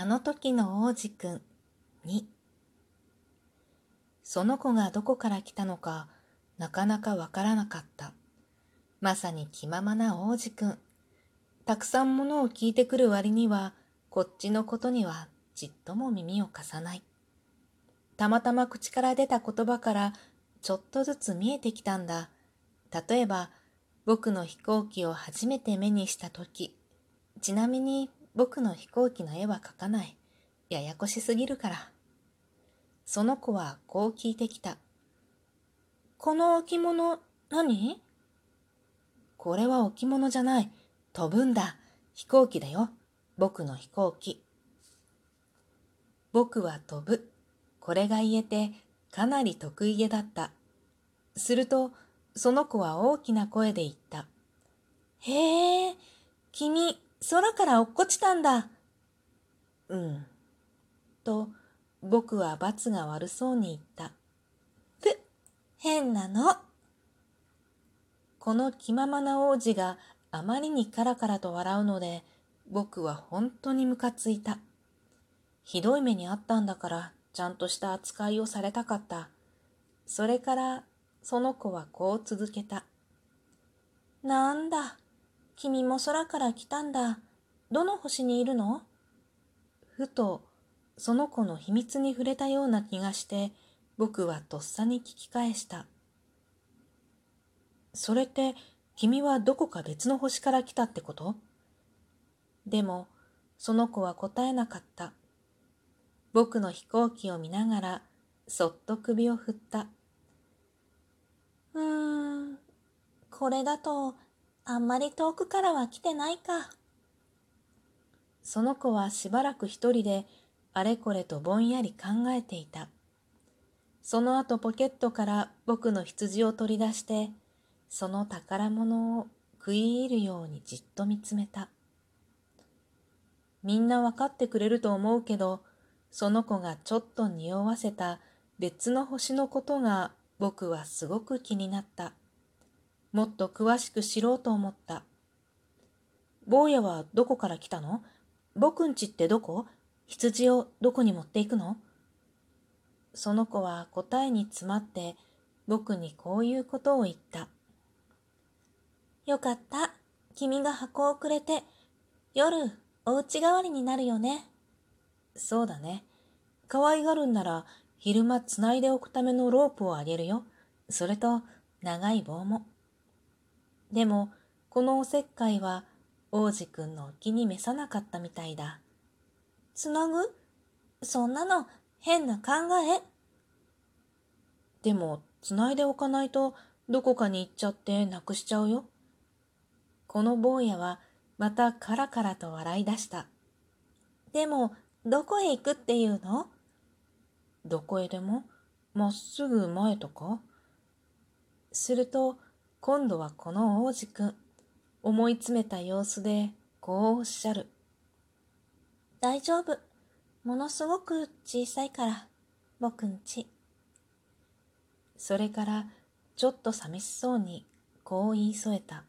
あの時の王子くんにその子がどこから来たのかなかなかわからなかった。まさに気ままな王子くん。たくさんものを聞いてくる割には、こっちのことにはちっとも耳を貸さない。たまたま口から出た言葉からちょっとずつ見えてきたんだ。例えば、僕の飛行機を初めて目にしたとき、ちなみに僕の飛行機の絵は描かない。ややこしすぎるから。その子はこう聞いてきた。この置物何？これは置物じゃない。飛ぶんだ。飛行機だよ。僕の飛行機。僕は飛ぶ。これが言えてかなり得意げだった。すると、その子は大きな声で言った。へえ、君、空から落っこちたんだ。うん。と、僕は罰が悪そうに言った。ぷ、変なの。この気ままな王子があまりにカラカラと笑うので、僕は本当にムカついた。ひどい目にあったんだから、ちゃんとした扱いをされたかった。それから、その子はこう続けた。なんだ、君も空から来たんだ。どの星にいるの？ふと、その子の秘密に触れたような気がして、僕はとっさに聞き返した。それって、君はどこか別の星から来たってこと？でも、その子は答えなかった。僕の飛行機を見ながら、そっと首を振った。うーん、これだと、あんまり遠くからは来てないか。その子はしばらく一人であれこれとぼんやり考えていた。その後ポケットから僕の羊を取り出して、その宝物を食い入るようにじっと見つめた。みんなわかってくれると思うけど、その子がちょっと匂わせた別の星のことが僕はすごく気になった。もっと詳しく知ろうと思った。坊やはどこから来たの？僕んちってどこ？羊をどこに持っていくの？その子は答えに詰まって僕にこういうことを言った。よかった。君が箱をくれて、夜、お家代わりになるよね。そうだね。可愛がるんなら、昼間つないでおくためのロープをあげるよ。それと、長い棒も。でも、このおせっかいは、王子くんの気に召さなかったみたいだ。つなぐ？そんなの変な考え。でも、つないでおかないと、どこかに行っちゃってなくしちゃうよ。この坊やは、またカラカラと笑い出した。でも、どこへ行くっていうの？どこへでも？まっすぐ前とか？すると、今度はこの王子くん、思い詰めた様子でこうおっしゃる。大丈夫。ものすごく小さいから、僕んち。それからちょっと寂しそうにこう言い添えた。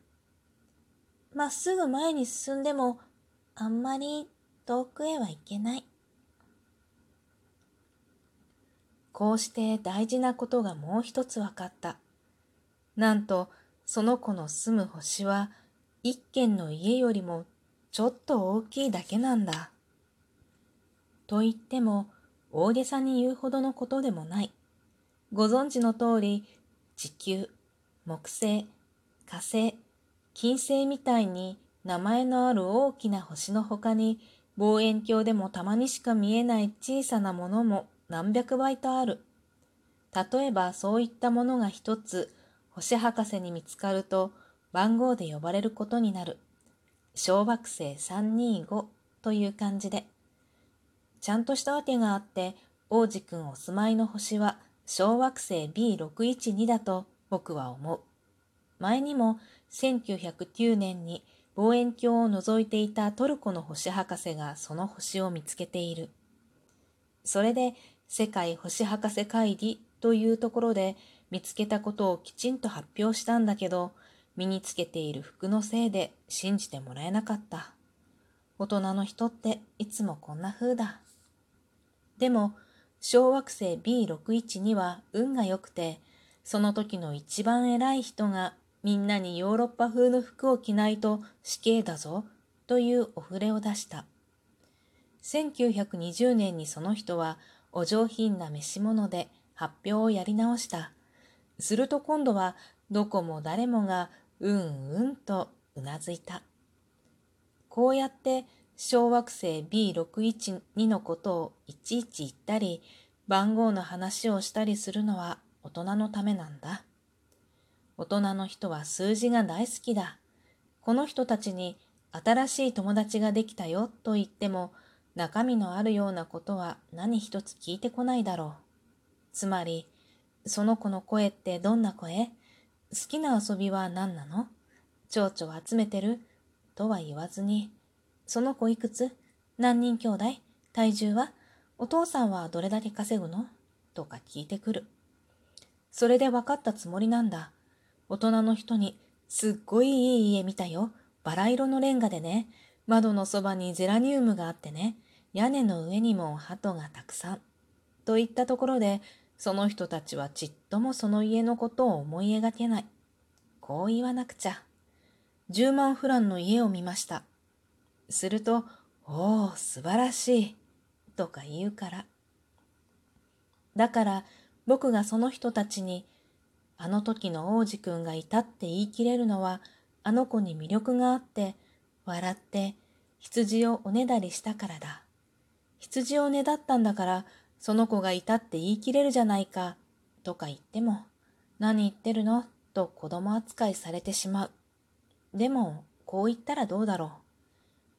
まっすぐ前に進んでも、あんまり遠くへは行けない。こうして大事なことがもう一つ分かった。なんと、その子の住む星は、一軒の家よりもちょっと大きいだけなんだ。と言っても、大げさに言うほどのことでもない。ご存知の通り、地球、木星、火星、金星みたいに名前のある大きな星の他に、望遠鏡でもたまにしか見えない小さなものも何百倍とある。例えばそういったものが一つ星博士に見つかると番号で呼ばれることになる。小惑星325という感じで。ちゃんとしたわけがあって、王子くんお住まいの星は小惑星 B612 だと僕は思う。前にも1909年に望遠鏡を覗いていたトルコの星博士がその星を見つけている。それで世界星博士会議というところで見つけたことをきちんと発表したんだけど、身につけている服のせいで信じてもらえなかった。大人の人っていつもこんな風だ。でも、小惑星 B61 には運が良くて、その時の一番偉い人がみんなにヨーロッパ風の服を着ないと死刑だぞというお触れを出した。1920年にその人はお上品な召し物で発表をやり直した。すると今度はどこも誰もがうんうんとうなずいた。こうやって小惑星 B612 のことをいちいち言ったり、番号の話をしたりするのは大人のためなんだ。大人の人は数字が大好きだ。この人たちに新しい友達ができたよと言っても、中身のあるようなことは何一つ聞いてこないだろう。つまり、その子の声ってどんな声？好きな遊びは何なの？蝶々集めてる？とは言わずに、その子いくつ？何人兄弟？体重は？お父さんはどれだけ稼ぐの？とか聞いてくる。それで分かったつもりなんだ。大人の人に、すっごいいい家見たよ。バラ色のレンガでね。窓のそばにゼラニウムがあってね。屋根の上にも鳩がたくさん。といったところで、その人たちはちっともその家のことを思い描けない。こう言わなくちゃ。10万フランの家を見ました。すると、おお、素晴らしい。とか言うから。だから僕がその人たちに、あの時の王子くんがいたって言い切れるのは、あの子に魅力があって、笑って羊をおねだりしたからだ。羊をねだったんだから、その子がいたって言い切れるじゃないか、とか言っても、何言ってるの？と子供扱いされてしまう。でも、こう言ったらどうだろう。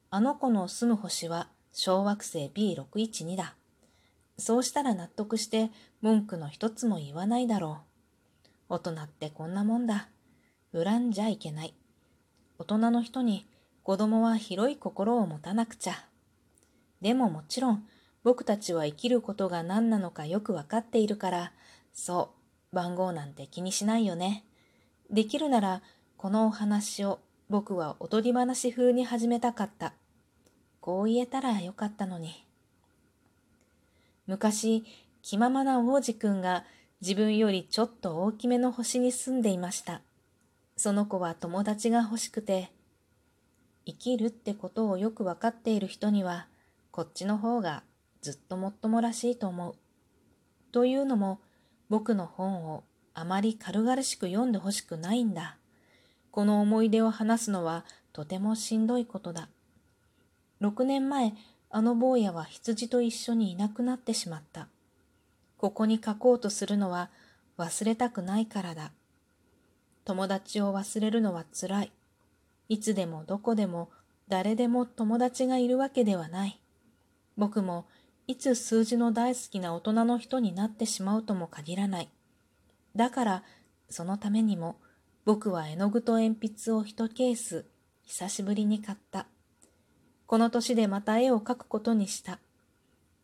あの子の住む星は小惑星 B612 だ。そうしたら納得して文句の一つも言わないだろう。大人ってこんなもんだ。恨んじゃいけない。大人の人に子供は広い心を持たなくちゃ。でももちろん僕たちは生きることが何なのかよくわかっているから、そう、番号なんて気にしないよね。できるならこのお話を僕は踊り話風に始めたかった。こう言えたらよかったのに。昔、気ままな王子くんが自分よりちょっと大きめの星に住んでいました。その子は友達が欲しくて、生きるってことをよくわかっている人には、こっちの方がずっともっともらしいと思う。というのも、僕の本をあまり軽々しく読んでほしくないんだ。この思い出を話すのはとてもしんどいことだ。6年前、あの坊やは羊と一緒にいなくなってしまった。ここに書こうとするのは忘れたくないからだ。友達を忘れるのはつらい。いつでもどこでも誰でも友達がいるわけではない。僕もいつ数字の大好きな大人の人になってしまうとも限らない。だからそのためにも僕は絵の具と鉛筆を一ケース久しぶりに買った。この年でまた絵を描くことにした。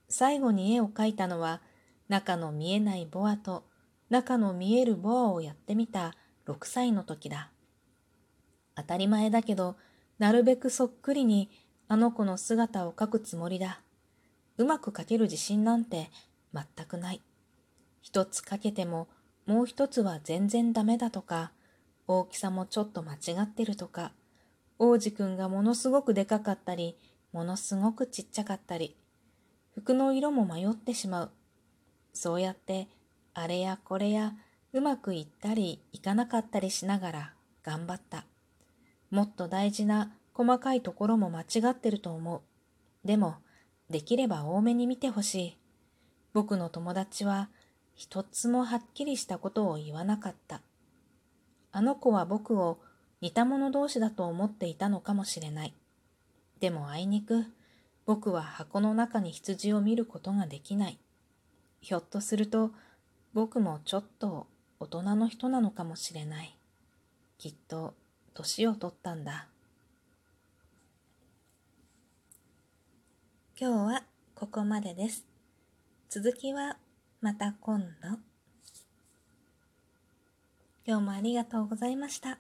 最後に絵を描いたのは中の見えないボアと中の見えるボアをやってみた6歳の時だ。当たり前だけど、なるべくそっくりにあの子の姿を描くつもりだ。うまく描ける自信なんて全くない。一つ描けてももう一つは全然ダメだとか、大きさもちょっと間違ってるとか、王子くんがものすごくでかかったり、ものすごくちっちゃかったり、服の色も迷ってしまう。そうやってあれやこれやうまくいったりいかなかったりしながら頑張った。もっと大事な細かいところも間違ってると思う。でも、できれば多めに見てほしい。僕の友達は一つもはっきりしたことを言わなかった。あの子は僕を似た者同士だと思っていたのかもしれない。でもあいにく、僕は箱の中に羊を見ることができない。ひょっとすると僕もちょっと大人の人なのかもしれない。きっと年を取ったんだ。今日はここまでです。続きはまた今度。今日もありがとうございました。